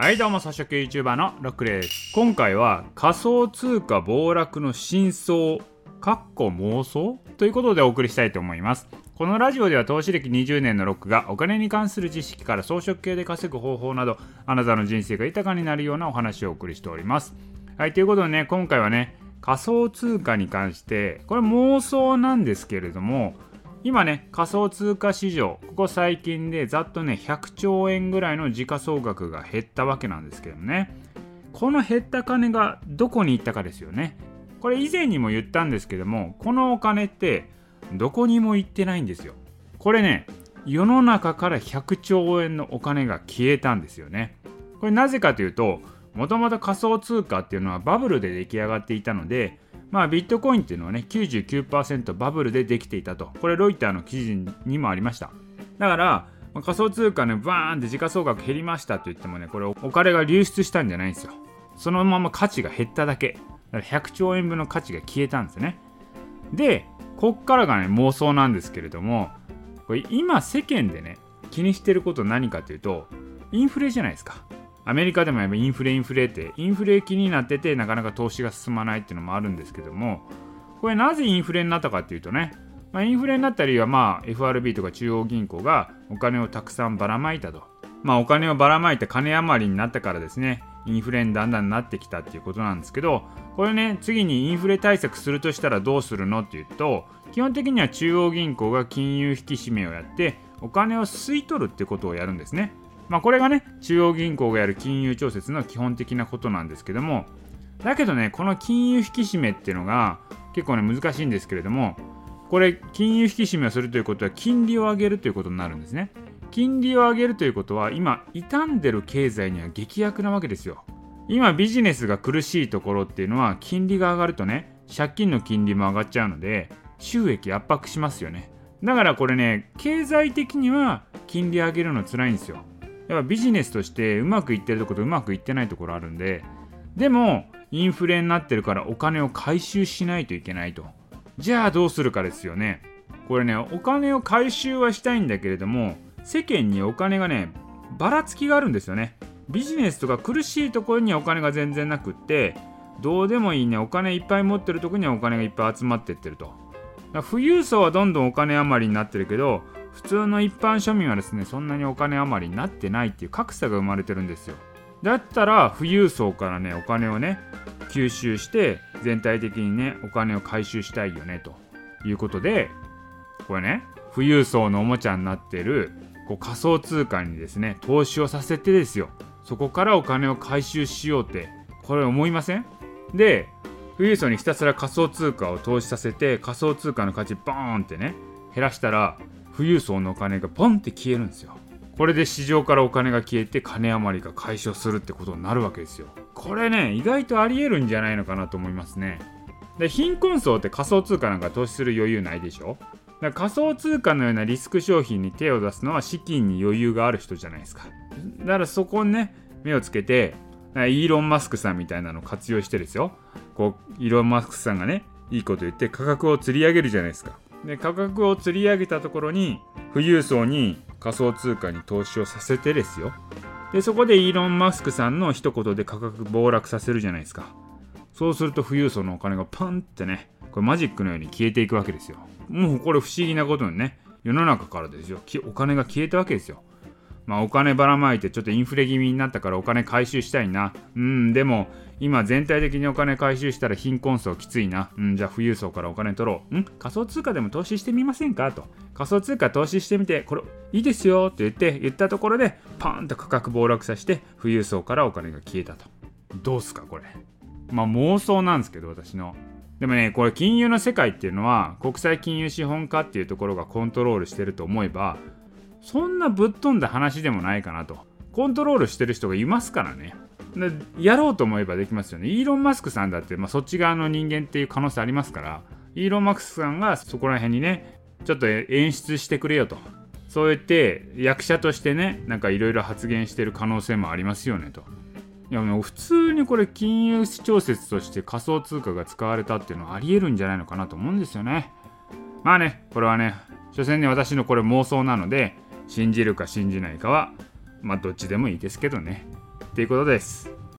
はいどうも、草食 YouTuber のロックです。今回は仮想通貨暴落の真相、かっこ妄想ということでお送りしたいと思います。このラジオでは投資歴20年のロックがお金に関する知識から装飾系で稼ぐ方法など、あなたの人生が豊かになるようなお話をお送りしております。はい、ということでね、今回はね、仮想通貨に関して、これ妄想なんですけれども、今ね仮想通貨市場ここ最近でざっとね100兆円ぐらいの時価総額が減ったわけなんですけどね。この減った金がどこに行ったかですよね。これ以前にも言ったんですけどもこのお金ってどこにも行ってないんですよ。これね世の中から100兆円のお金が消えたんですよね。これなぜかというともともと仮想通貨っていうのはバブルで出来上がっていたのでまあ、ビットコインっていうのはね、99%バブルでできていたと。これ、ロイターの記事にもありました。だから、まあ仮想通貨ね、バーンって時価総額減りましたと言ってもね、これ、お金が流出したんじゃないんですよ。そのまま価値が減っただけ。だから100兆円分の価値が消えたんですね。で、こっからがね、妄想なんですけれども、これ今世間でね、気にしてること何かというと、インフレじゃないですか。アメリカでもやっぱインフレインフレってインフレ気になっててなかなか投資が進まないっていうのもあるんですけどもこれなぜインフレになったかっていうとね、まあ、インフレになった理由はまあ FRB とか中央銀行がお金をたくさんばらまいたと。まあお金をばらまいて金余りになったからですねインフレにだんだんなってきたっていうことなんですけどこれね次にインフレ対策するとしたらどうするのっていうと基本的には中央銀行が金融引き締めをやってお金を吸い取るってことをやるんですね。まあ、これがね中央銀行がやる金融調節の基本的なことなんですけどもだけどねこの金融引き締めっていうのが結構ね難しいんですけれどもこれ金融引き締めをするということは金利を上げるということになるんですね。金利を上げるということは今傷んでる経済には劇薬なわけですよ。今ビジネスが苦しいところっていうのは金利が上がるとね借金の金利も上がっちゃうので収益圧迫しますよね。だからこれね経済的には金利上げるの辛いんですよ。やっぱビジネスとしてうまくいってるところとうまくいってないところあるんででもインフレになってるからお金を回収しないといけないと。じゃあどうするかですよね。これねお金を回収はしたいんだけれども世間にお金がねばらつきがあるんですよね。ビジネスとか苦しいところにはお金が全然なくってどうでもいいねお金いっぱい持ってるとこにはお金がいっぱい集まってってると。富裕層はどんどんお金余りになってるけど普通の一般庶民はですねそんなにお金余りになってないっていう格差が生まれてるんですよ。だったら富裕層からねお金をね吸収して全体的にねお金を回収したいよねということでこれね富裕層のおもちゃになってるこう仮想通貨にですね投資をさせてですよ。そこからお金を回収しようってこれ思いません？で富裕層にひたすら仮想通貨を投資させて仮想通貨の価値ボーンってね減らしたら富裕層のお金がポンって消えるんですよ。これで市場からお金が消えて金余りが解消するってことになるわけですよ。これね意外とありえるんじゃないのかなと思いますね。で貧困層って仮想通貨なんか投資する余裕ないでしょ？だから仮想通貨のようなリスク商品に手を出すのは資金に余裕がある人じゃないですか。だからそこにね目をつけてイーロン・マスクさんみたいなのを活用してですよ。こうイーロン・マスクさんがねいいこと言って価格を釣り上げるじゃないですか。で価格を釣り上げたところに富裕層に仮想通貨に投資をさせてですよ。でそこでイーロン・マスクさんの一言で価格暴落させるじゃないですか。そうすると富裕層のお金がパンってねこれマジックのように消えていくわけですよ。もうこれ不思議なことにね世の中からですよ。お金が消えたわけですよ。まあお金ばらまいてちょっとインフレ気味になったからお金回収したいなうんでも今全体的にお金回収したら貧困層きついな。うん、じゃあ富裕層からお金取ろう。ん仮想通貨でも投資してみませんか？と。仮想通貨投資してみて、これいいですよって言って言ったところでパーンと価格暴落させて富裕層からお金が消えたと。どうすかこれ。まあ妄想なんですけど私の。でもね、これ金融の世界っていうのは国際金融資本家っていうところがコントロールしてると思えば、そんなぶっ飛んだ話でもないかなと。コントロールしてる人がいますからね。でやろうと思えばできますよね。イーロン・マスクさんだって、まあ、そっち側の人間っていう可能性ありますから、イーロン・マスクさんがそこら辺にね、ちょっと演出してくれよと。そう言って役者としてね、なんかいろいろ発言してる可能性もありますよねと。いやもう普通にこれ金融市調節として仮想通貨が使われたっていうのはありえるんじゃないのかなと思うんですよね。まあね、これはね、所詮ね、私のこれ妄想なので、信じるか信じないかは、まあどっちでもいいですけどね。っていうことです